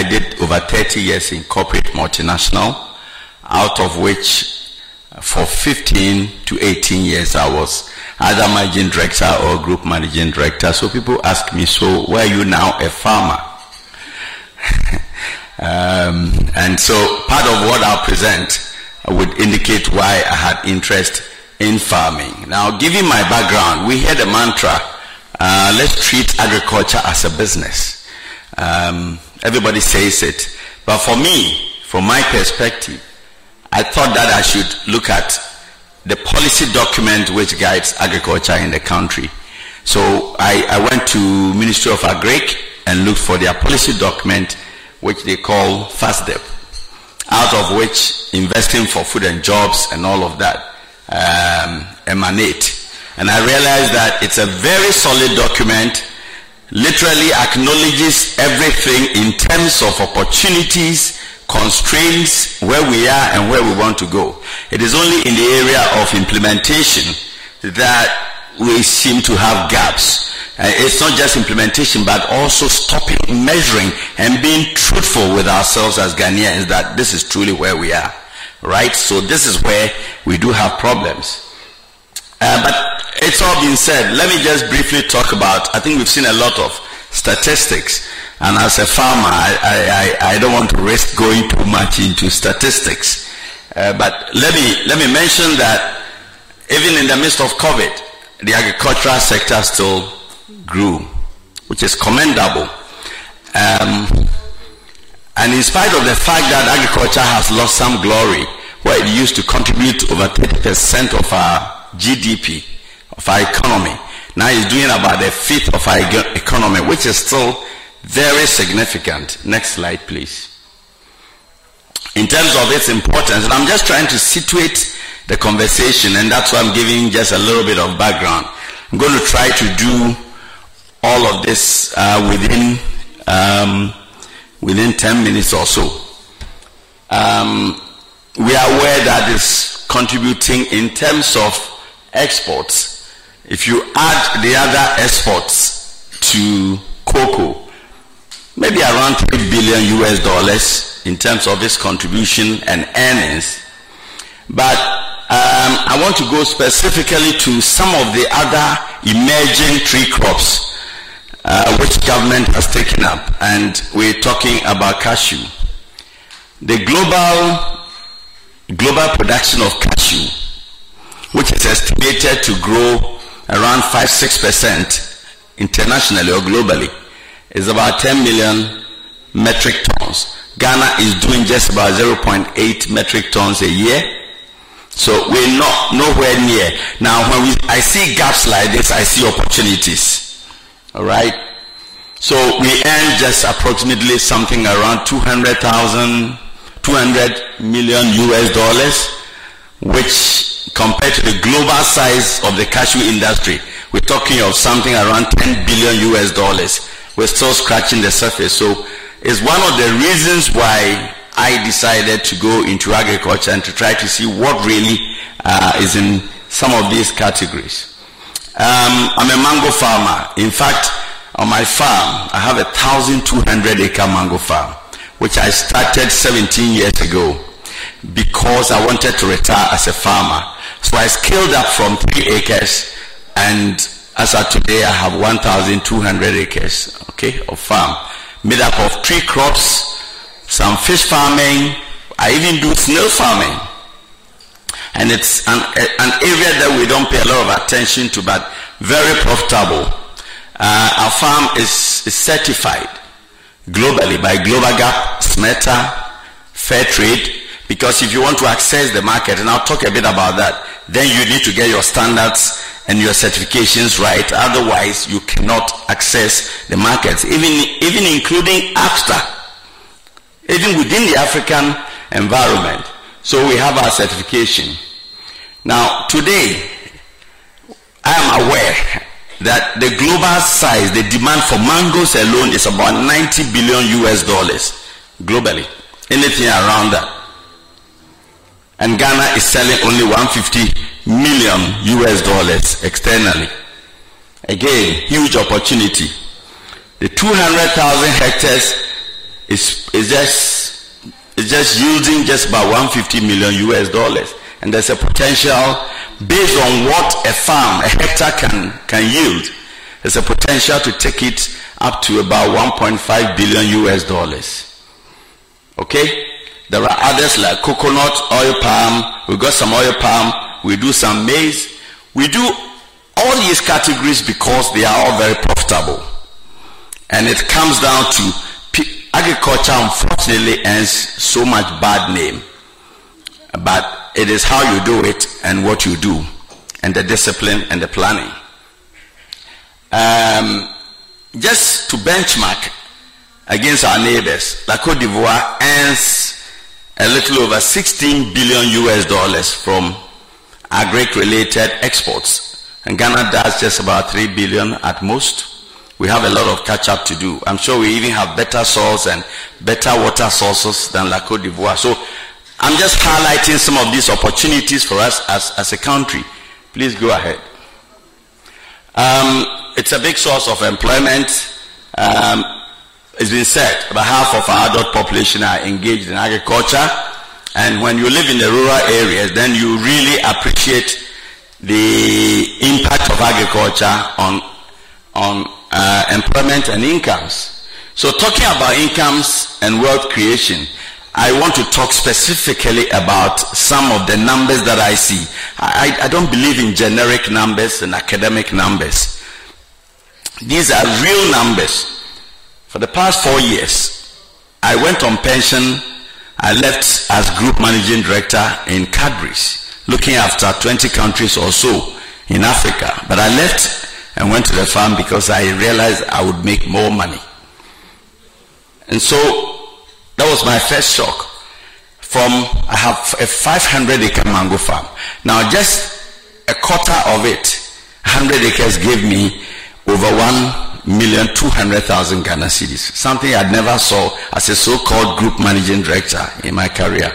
I did over 30 years in corporate multinational, out of which uh, for 15 to 18 years I was either managing director or group managing director. So people ask me, so why are you now a farmer? um, and so part of what I'll present would indicate why I had interest in farming. Now, given my background, we hear the mantra, uh, let's treat agriculture as a business. Um, everybody says it. But for me, from my perspective, I thought that I should look at the policy document which guides agriculture in the country. So I, I went to Ministry of Agric and looked for their policy document which they call FASDEP, out of which investing for food and jobs and all of that um, emanate. And I realized that it's a very solid document, literally acknowledges everything in terms of opportunities, constraints, where we are and where we want to go. It is only in the area of implementation that we seem to have gaps. It's not just implementation, but also stopping, measuring, and being truthful with ourselves as Ghanaians that this is truly where we are. Right? So this is where we do have problems. Uh, but it's all been said. Let me just briefly talk about, I think we've seen a lot of statistics. And as a farmer, I, I, I don't want to risk going too much into statistics. Uh, but let me, let me mention that even in the midst of COVID, the agricultural sector still grew, which is commendable. Um, and in spite of the fact that agriculture has lost some glory, where it used to contribute over 30% of our GDP, of our economy, now it's doing about a fifth of our economy, which is still very significant. Next slide, please. In terms of its importance, and I'm just trying to situate the conversation, and that's why I'm giving just a little bit of background. I'm going to try to do all of this uh, within um, within 10 minutes or so. Um, we are aware that it's contributing in terms of exports. If you add the other exports to cocoa, maybe around 3 billion US dollars in terms of its contribution and earnings. But um, I want to go specifically to some of the other emerging tree crops uh, which government has taken up, and we're talking about cashew. The global global production of cashew, which is estimated to grow around five six percent internationally or globally, is about 10 million metric tons. Ghana is doing just about 0.8 metric tons a year. So we're not nowhere near. Now when we, I see gaps like this, I see opportunities. All right. So we earn just approximately something around 200,000, 200 million US dollars, which compared to the global size of the cashew industry, we're talking of something around 10 billion US dollars. We're still scratching the surface. So it's one of the reasons why I decided to go into agriculture and to try to see what really uh, is in some of these categories. Um, I'm a mango farmer. In fact, on my farm, I have a 1,200 acre mango farm, which I started 17 years ago because I wanted to retire as a farmer. So I scaled up from 3 acres and as of today I have 1,200 acres, okay, of farm made up of tree crops, some fish farming, I even do snail farming and it's an, an area that we don't pay a lot of attention to, but very profitable. Uh, our farm is, is, certified globally by Global Gap, SMETA, Fair Trade, because if you want to access the market, and I'll talk a bit about that, then you need to get your standards and your certifications right. Otherwise, you cannot access the markets, even, even including AFTA, even within the African environment. So we have our certification. Now, today, I am aware that the global size, the demand for mangoes alone is about 90 billion US dollars globally. Anything around that. And Ghana is selling only 150 million US dollars externally. Again, huge opportunity. The 200,000 hectares is, is just, is just yielding just about 150 million US dollars. And there's a potential based on what a farm, a hectare can, can yield. There's a potential to take it up to about 1.5 billion US dollars. Okay? There are others like coconut, oil palm. We got some oil palm. We do some maize. We do all these categories because they are all very profitable. And it comes down to agriculture unfortunately earns so much bad name. But it is how you do it and what you do and the discipline and the planning. Um, just to benchmark against our neighbors, La Cote d'Ivoire earns a little over 16 billion US dollars from agri-related exports. And Ghana does just about 3 billion at most. We have a lot of catch up to do. I'm sure we even have better soils and better water sources than La Cote d'Ivoire. So I'm just highlighting some of these opportunities for us as, as a country. Please go ahead. Um, it's a big source of employment. Um, it's been said about half of our adult population are engaged in agriculture. And when you live in the rural areas, then you really appreciate the impact of agriculture on, on uh, employment and incomes. So talking about incomes and wealth creation, I want to talk specifically about some of the numbers that I see. I, I don't believe in generic numbers and academic numbers. These are real numbers. For the past four years, I went on pension. I left as group managing director in Cadbury's, looking after 20 countries or so in Africa. But I left and went to the farm because I realized I would make more money. And so that was my first shock. From I have a 500 acre mango farm. Now just a quarter of it, 100 acres gave me over one million two hundred thousand Ghana cedis. Something I never saw as a so-called group managing director in my career.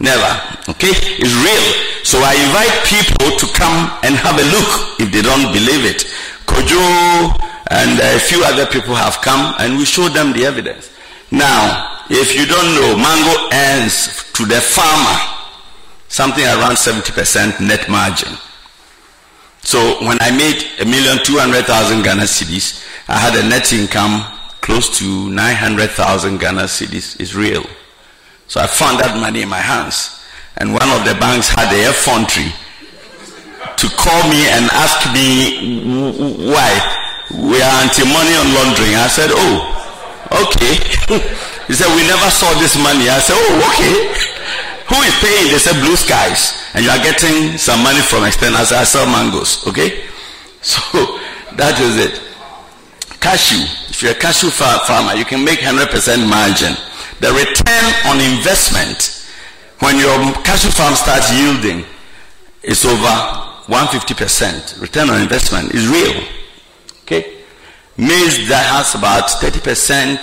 Never. Okay? It's real. So I invite people to come and have a look if they don't believe it. Kojo and a few other people have come and we show them the evidence. Now, if you don't know, mango earns to the farmer something around 70% net margin. So when I made a million two hundred thousand Ghana cedis, I had a net income close to nine hundred thousand Ghana cedis. It's real. So I found that money in my hands. And one of the banks had the effrontery to call me and ask me why we are anti-money on laundering. I said, oh, okay. he said, we never saw this money. I said, oh, okay. Who is paying? They said, Blue Skies. And you are getting some money from external. I sell mangoes. Okay? So that is it. Cashew. If you're a cashew farmer, you can make 100% margin. The return on investment when your cashew farm starts yielding is over 150%. Return on investment is real. Okay? Maize that has about 30%,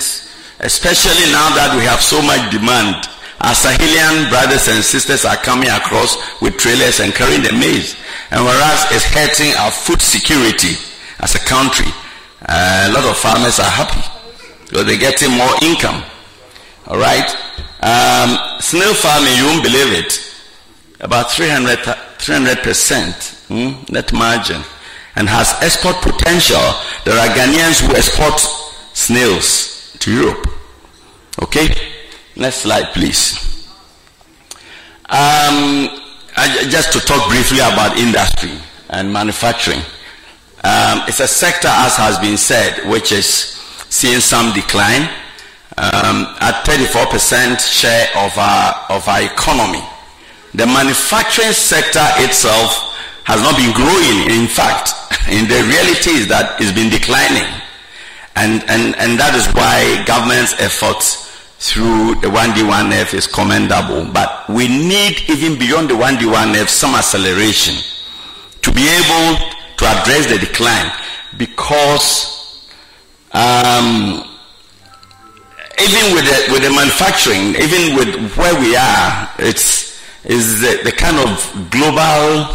especially now that we have so much demand our Sahelian brothers and sisters are coming across with trailers and carrying the maize. And whereas it's hurting our food security as a country, a lot of farmers are happy because they're getting more income. All right. Um, snail farming, you won't believe it, about 300 percent hmm, net margin, and has export potential. There are Ghanaians who export snails to Europe. Okay. Next slide, please. Um, I, just to talk briefly about industry and manufacturing. Um, it's a sector, as has been said, which is seeing some decline um, at 34% share of our, of our economy. The manufacturing sector itself has not been growing. In fact, in the reality is that it's been declining. And, and, and that is why government's efforts through the 1D1F is commendable, but we need even beyond the 1D1F some acceleration to be able to address the decline because um, even with the, with the manufacturing, even with where we are, it's is the, the kind of global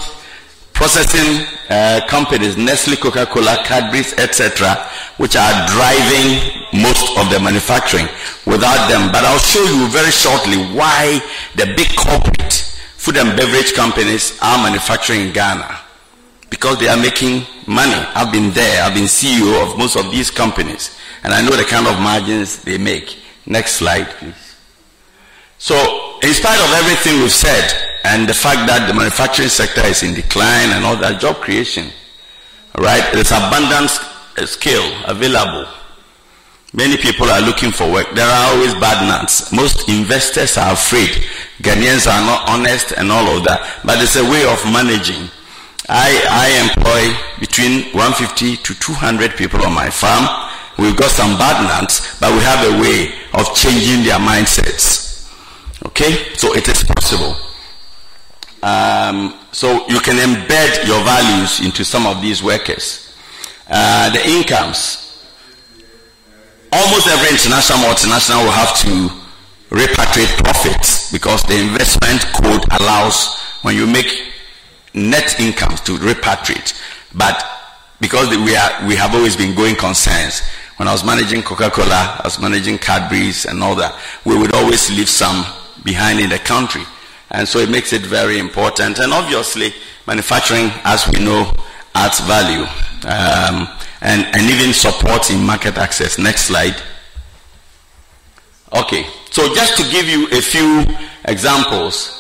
processing uh, companies, Nestle, Coca-Cola, Cadbury's, etc., which are driving most of the manufacturing without them. But I'll show you very shortly why the big corporate food and beverage companies are manufacturing in Ghana. Because they are making money. I've been there. I've been CEO of most of these companies. And I know the kind of margins they make. Next slide, please. So, in spite of everything we've said, and the fact that the manufacturing sector is in decline and all that, job creation, right? There's abundant uh, skill available. Many people are looking for work. There are always bad nuts. Most investors are afraid. Ghanaians are not honest and all of that. But it's a way of managing. I, I employ between 150 to 200 people on my farm. We've got some bad nuts, but we have a way of changing their mindsets. Okay? So it is possible. Um, so you can embed your values into some of these workers. Uh, the incomes. Almost every international multinational will have to repatriate profits because the investment code allows when you make net incomes to repatriate. But because we are we have always been going concerns. When I was managing Coca-Cola, I was managing Cadbury's and all that. We would always leave some behind in the country. And so it makes it very important. And obviously, manufacturing, as we know, adds value um, and, and even supports in market access. Next slide. Okay, so just to give you a few examples.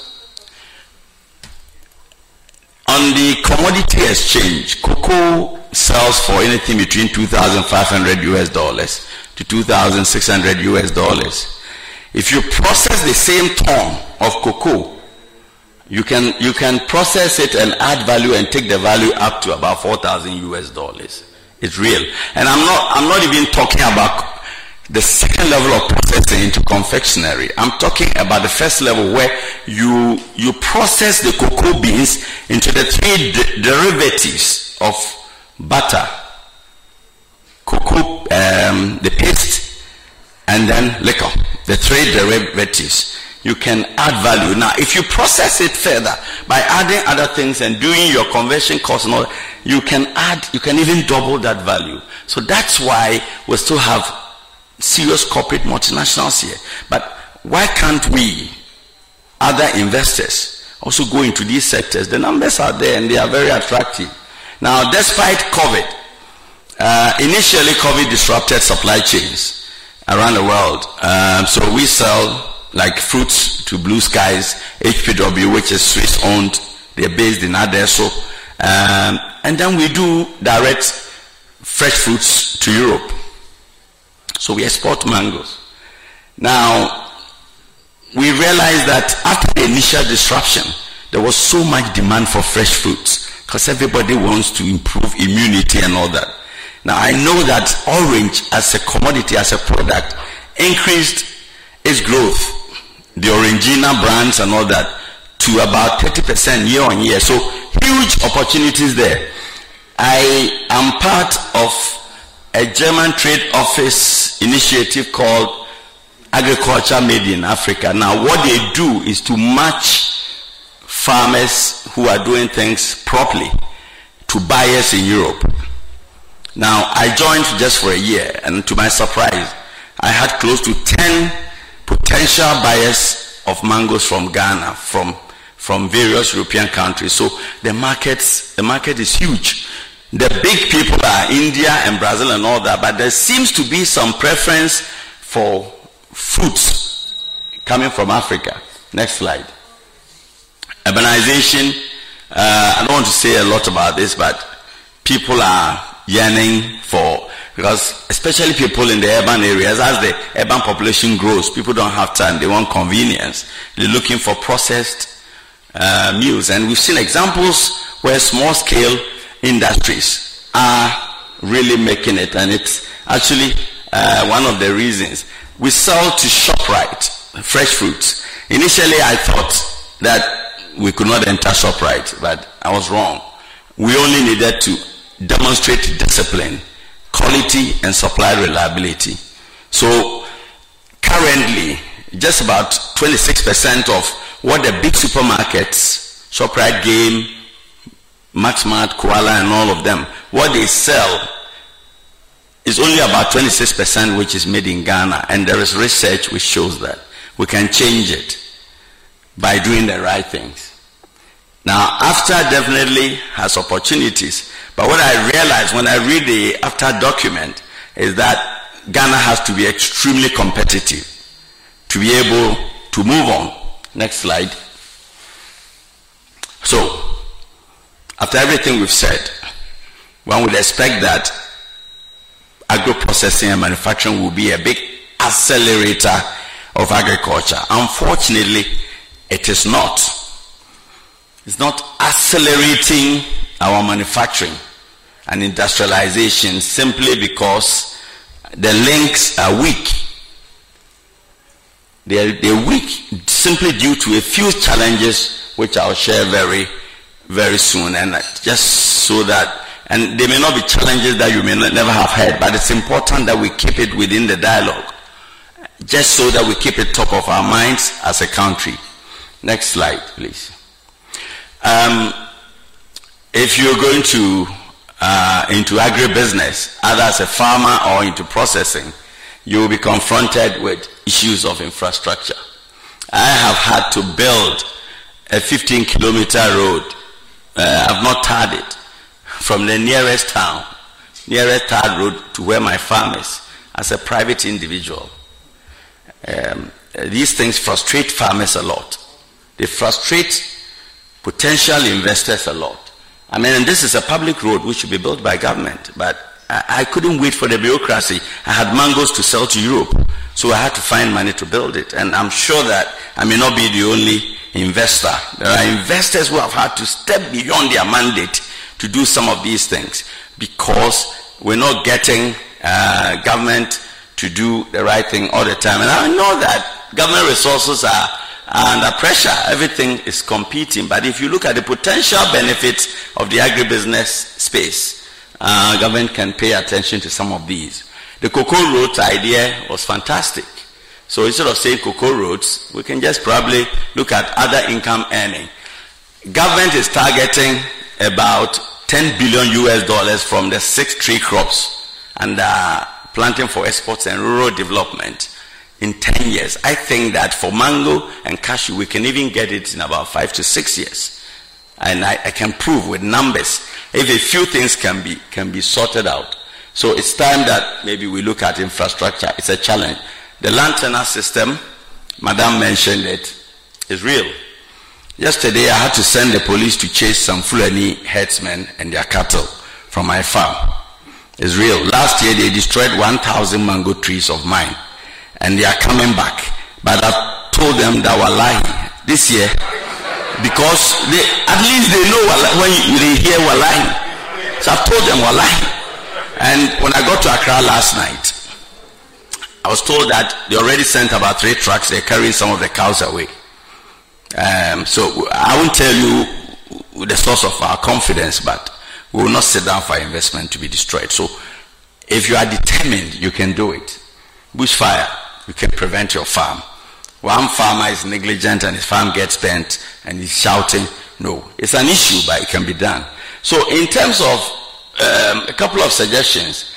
On the commodity exchange, cocoa sells for anything between 2,500 US dollars to 2,600 US dollars. If you process the same ton of cocoa, you can, you can process it and add value and take the value up to about 4,000 US dollars. It's real. And I'm not, I'm not even talking about the second level of processing into confectionery. I'm talking about the first level where you, you process the cocoa beans into the three de- derivatives of butter, cocoa, um, the paste, and then liquor the three derivatives, you can add value. Now, if you process it further by adding other things and doing your conversion cost you can add, you can even double that value. So that's why we still have serious corporate multinationals here. But why can't we, other investors, also go into these sectors? The numbers are there and they are very attractive. Now, despite COVID, uh, initially COVID disrupted supply chains around the world. Um, so we sell like fruits to Blue Skies, HPW, which is Swiss owned. They're based in Adeiso. Um, and then we do direct fresh fruits to Europe. So we export mangoes. Now, we realized that after the initial disruption, there was so much demand for fresh fruits because everybody wants to improve immunity and all that. Now I know that orange as a commodity, as a product, increased its growth, the Orangina brands and all that, to about 30% year on year. So huge opportunities there. I am part of a German trade office initiative called Agriculture Made in Africa. Now what they do is to match farmers who are doing things properly to buyers in Europe. Now, I joined just for a year, and to my surprise, I had close to 10 potential buyers of mangoes from Ghana, from, from various European countries. So the markets, the market is huge. The big people are India and Brazil and all that, but there seems to be some preference for fruits coming from Africa. Next slide. Urbanization. Uh, I don't want to say a lot about this, but people are yearning for because especially people in the urban areas as the urban population grows people don't have time they want convenience they're looking for processed uh, meals and we've seen examples where small scale industries are really making it. And it's actually uh, one of the reasons. We sell to shoprite fresh fruits. Initially i thought that we could not enter shoprite but i was wrong. We only needed to demonstrate discipline, quality, and supply reliability. So currently, just about 26% of what the big supermarkets, ShopRite Game, Maxmart, Koala, and all of them, what they sell is only about 26% which is made in Ghana. And there is research which shows that. We can change it by doing the right things. Now, AFTA definitely has opportunities. But what I realized when I read the AFTA document is that Ghana has to be extremely competitive to be able to move on. Next slide. So, after everything we've said, one would expect that agro-processing and manufacturing will be a big accelerator of agriculture. Unfortunately, it is not. It's not accelerating our manufacturing and industrialization simply because the links are weak. They're, they're weak simply due to a few challenges which I'll share very, very soon. And just so that, and they may not be challenges that you may not, never have heard, but it's important that we keep it within the dialogue. Just so that we keep it top of our minds as a country. Next slide, please. Um, if you're going to uh, into agribusiness, either as a farmer or into processing, you will be confronted with issues of infrastructure. I have had to build a 15 kilometer road. Uh, I've not tarred it from the nearest town, nearest tarred road to where my farm is as a private individual. Um, these things frustrate farmers a lot. They frustrate potential investors a lot. I mean, this is a public road which should be built by government, but I, I couldn't wait for the bureaucracy. I had mangoes to sell to Europe, so I had to find money to build it. And I'm sure that I may not be the only investor. There are investors who have had to step beyond their mandate to do some of these things because we're not getting uh, government to do the right thing all the time. And I know that government resources are under pressure. Everything is competing. But if you look at the potential benefits of the agribusiness space, uh, government can pay attention to some of these. The cocoa roads idea was fantastic. So instead of saying cocoa roads, we can just probably look at other income earning. Government is targeting about 10 billion US dollars from the six tree crops and uh, planting for exports and rural development in 10 years. I think that for mango and cashew, we can even get it in about five to six years. And I, I, can prove with numbers if a few things can be, can be sorted out. So it's time that maybe we look at infrastructure. It's a challenge. The land tenure system, Madame mentioned it, is real. Yesterday I had to send the police to chase some Fulani herdsmen and their cattle from my farm. It's real. Last year they destroyed 1,000 mango trees of mine and they are coming back. But I told them that we're lying this year because they, at least they know when they hear we're lying. So I told them we're lying. And when I got to Accra last night, I was told that they already sent about three trucks. They're carrying some of the cows away. Um, so I won't tell you the source of our confidence, but we will not sit down for investment to be destroyed. So if you are determined, you can do it. Bushfire, you can prevent your farm. One farmer is negligent and his farm gets burnt and he's shouting. No, it's an issue, but it can be done. So, in terms of um, a couple of suggestions,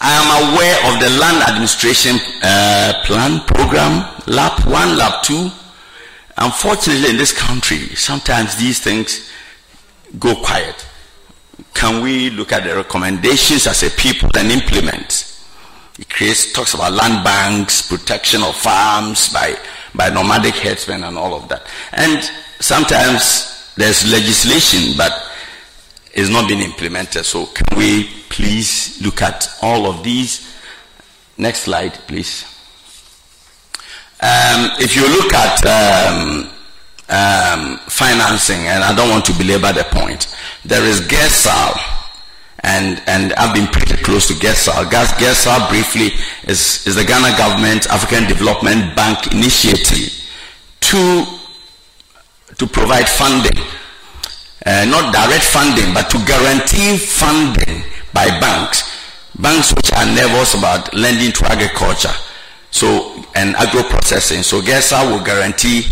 I am aware of the land administration uh, plan program, LAP 1, LAP 2. Unfortunately, in this country, sometimes these things go quiet. Can we look at the recommendations as a people and implement? It creates, talks about land banks, protection of farms by, by nomadic herdsmen and all of that. And sometimes there's legislation, but it's not being implemented. So can we please look at all of these? Next slide, please. Um, if you look at um, um, financing, and I don't want to belabor the point, there is GIRSAL and and I've been pretty close to GIRSAL. GIRSAL briefly is, is the Ghana Government African Development Bank initiative to to provide funding, uh, not direct funding, but to guarantee funding by banks, banks which are nervous about lending to agriculture, so and agro processing. So GIRSAL will guarantee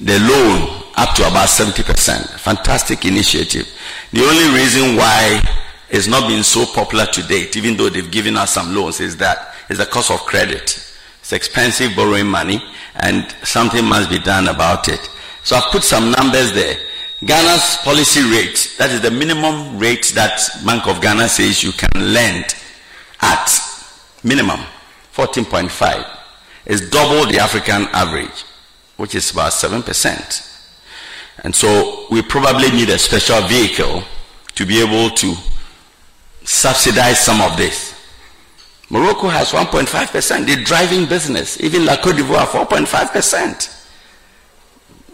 the loan up to about 70%. Fantastic initiative. The only reason why it's not been so popular to date, even though they've given us some loans, is that is the cost of credit. It's expensive borrowing money and something must be done about it. So I've put some numbers there. Ghana's policy rate, that is the minimum rate that Bank of Ghana says you can lend at minimum 14.5 is double the African average, which is about 7%. And so we probably need a special vehicle to be able to subsidize some of this. Morocco has 1.5%. They're driving business. Even La Cote d'Ivoire, 4.5%.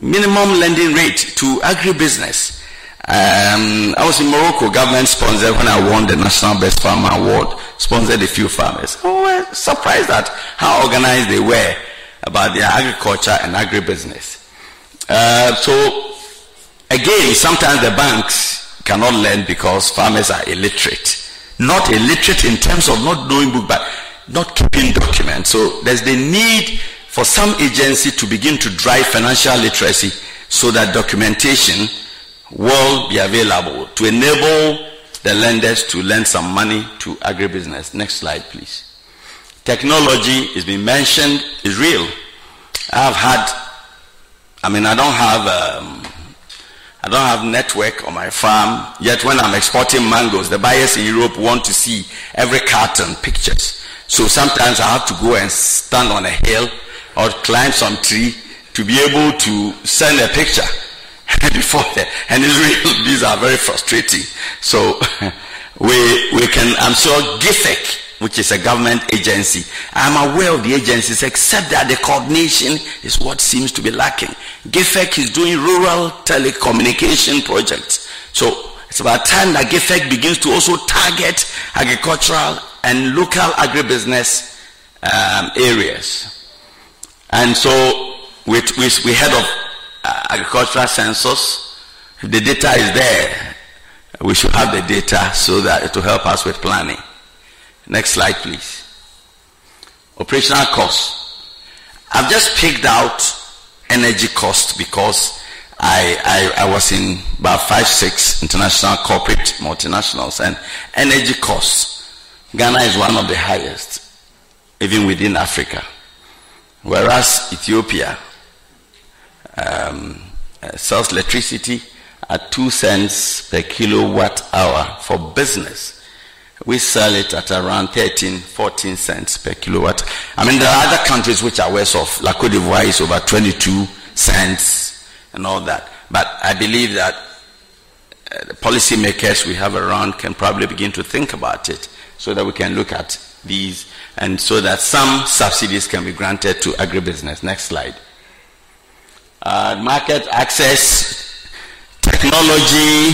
Minimum lending rate to agribusiness. Um, I was in Morocco, government sponsored when I won the National Best Farmer Award, sponsored a few farmers. Oh, was surprised at how organized they were about their agriculture and agribusiness. Uh, so, again, sometimes the banks cannot lend because farmers are illiterate. Not illiterate in terms of not knowing book, but not keeping documents. So, there's the need for some agency to begin to drive financial literacy so that documentation will be available to enable the lenders to lend some money to agribusiness. Next slide, please. Technology is being mentioned is real. I've had, I mean, I don't have, um, I don't have network on my farm. Yet when I'm exporting mangoes, the buyers in Europe want to see every carton pictures. So sometimes I have to go and stand on a hill or climb some tree to be able to send a picture before that. And it's real, these are very frustrating. So we, we can, I'm sure GIFEC, which is a government agency, I'm aware of the agencies except that the coordination is what seems to be lacking. GIFEC is doing rural telecommunication projects. So it's about time that GIFEC begins to also target agricultural and local agribusiness um, areas. And so we, we, we heard of uh, agricultural census. The data is there, we should have the data so that it will help us with planning. Next slide, please. Operational costs. I've just picked out energy cost because I, I, I, was in about five, six international corporate multinationals and energy costs. Ghana is one of the highest, even within Africa. Whereas Ethiopia um, uh, sells electricity at 2 cents per kilowatt hour for business. We sell it at around 13, 14 cents per kilowatt. I mean, there are other countries which are worse off. La Cote d'Ivoire is over 22 cents and all that. But I believe that uh, the policymakers we have around can probably begin to think about it so that we can look at these and so that some subsidies can be granted to agribusiness. Next slide uh, market access, technology,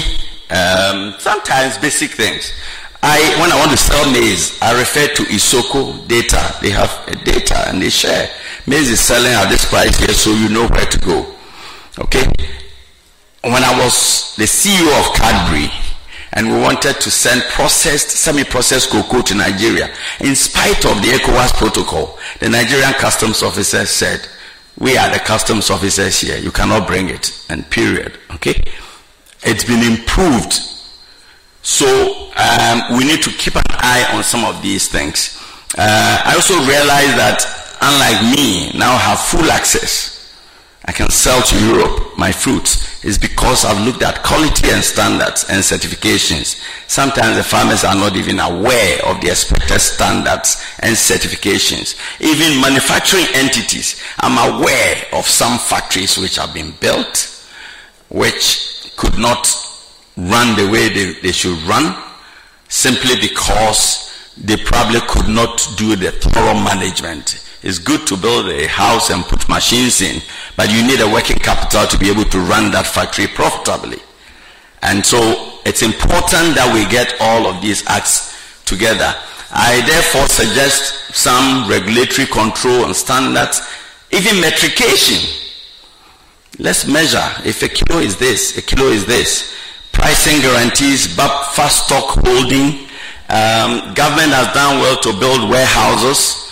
um, sometimes basic things. I, when I want to sell maize, I refer to Esoko data. They have a data and they share. Maize is selling at this price here, so you know where to go. Okay? When I was the CEO of Cadbury, and we wanted to send processed, semi-processed cocoa to Nigeria, in spite of the ECOWAS protocol, the Nigerian customs officer said, we are the customs officers here. You cannot bring it. And period. Okay? It's been improved. So um, we need to keep an eye on some of these things. Uh, I also realize that unlike me, now have full access. I can sell to Europe my fruits is because I've looked at quality and standards and certifications. Sometimes the farmers are not even aware of the expected standards and certifications. Even manufacturing entities, I'm aware of some factories which have been built which could not run the way they, they should run simply because they probably could not do the thorough management it's good to build a house and put machines in, but you need a working capital to be able to run that factory profitably. And so it's important that we get all of these acts together. I therefore suggest some regulatory control and standards, even metrication. Let's measure if a kilo is this, a kilo is this. Pricing guarantees, buffer stock holding. Um, government has done well to build warehouses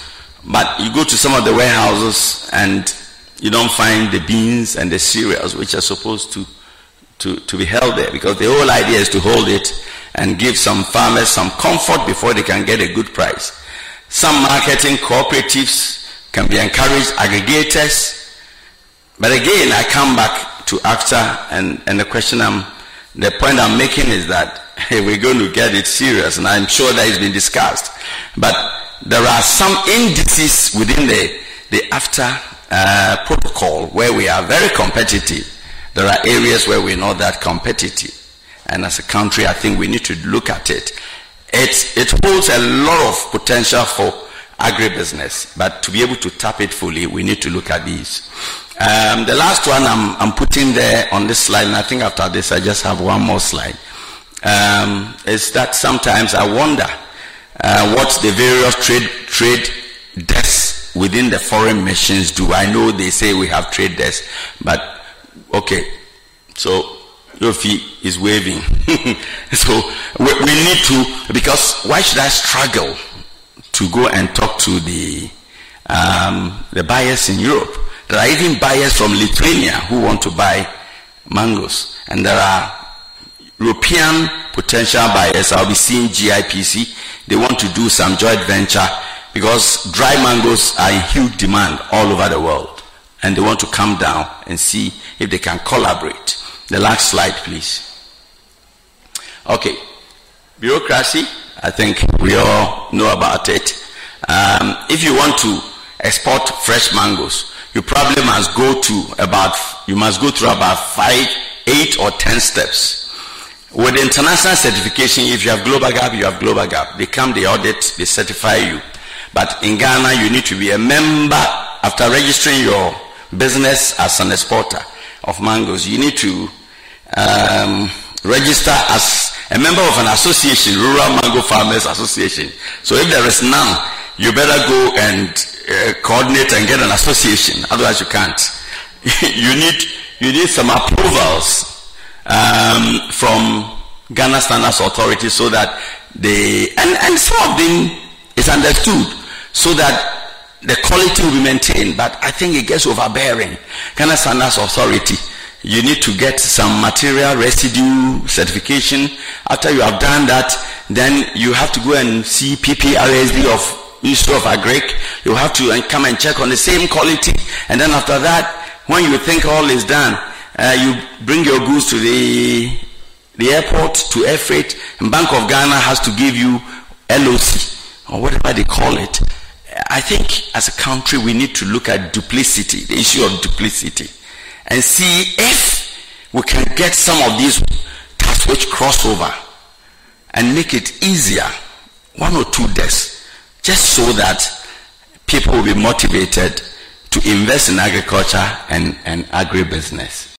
but you go to some of the warehouses and you don't find the beans and the cereals which are supposed to, to, to be held there because the whole idea is to hold it and give some farmers some comfort before they can get a good price. Some marketing cooperatives can be encouraged, aggregators. But again, I come back to AFTA and, and the question I'm, the point I'm making is that hey, we're going to get it serious and I'm sure that it's been discussed. But there are some indices within the, the uh, protocol where we are very competitive. There are areas where we're not that competitive. And as a country, I think we need to look at it. It, it holds a lot of potential for agribusiness, but to be able to tap it fully, we need to look at these. Um, the last one I'm, I'm, putting there on this slide, and I think after this I just have one more slide, um, is that sometimes I wonder uh, what the various trade trade desks within the foreign missions do? I know they say we have trade desks, but okay, so Yofi is waving. so we, we, need to, because why should I struggle to go and talk to the, um, the buyers in Europe? There are even buyers from Lithuania who want to buy mangoes. And there are European potential buyers. I'll be seeing GIPC. They want to do some joint venture because dry mangoes are in huge demand all over the world. And they want to come down and see if they can collaborate. The last slide, please. Okay. Bureaucracy, I think we all know about it. Um, if you want to export fresh mangoes, you probably must go to about, you must go through about five, eight or ten steps. With international certification, if you have Global Gap, you have Global Gap. They come, they audit, they certify you. But in Ghana, you need to be a member after registering your business as an exporter of mangoes. You need to um, register as a member of an association, Rural Mango Farmers Association. So if there is none, you better go and uh, coordinate and get an association. Otherwise, you can't. you need you need some approvals um, from Ghana Standards Authority so that they and, and some of them is understood so that the quality will be maintained. But I think it gets overbearing. Ghana Standards Authority, you need to get some material residue certification. After you have done that, then you have to go and see PPRSD of Ministry of Agric. You have to come and check on the same quality. And then after that, when you think all is done, uh, you bring your goods to the the airport to air freight. And Bank of Ghana has to give you LOC or whatever they call it I think as a country we need to look at duplicity, the issue of duplicity, and see if we can get some of these tasks which cross over and make it easier, one or two desks, just so that people will be motivated to invest in agriculture and, and agribusiness.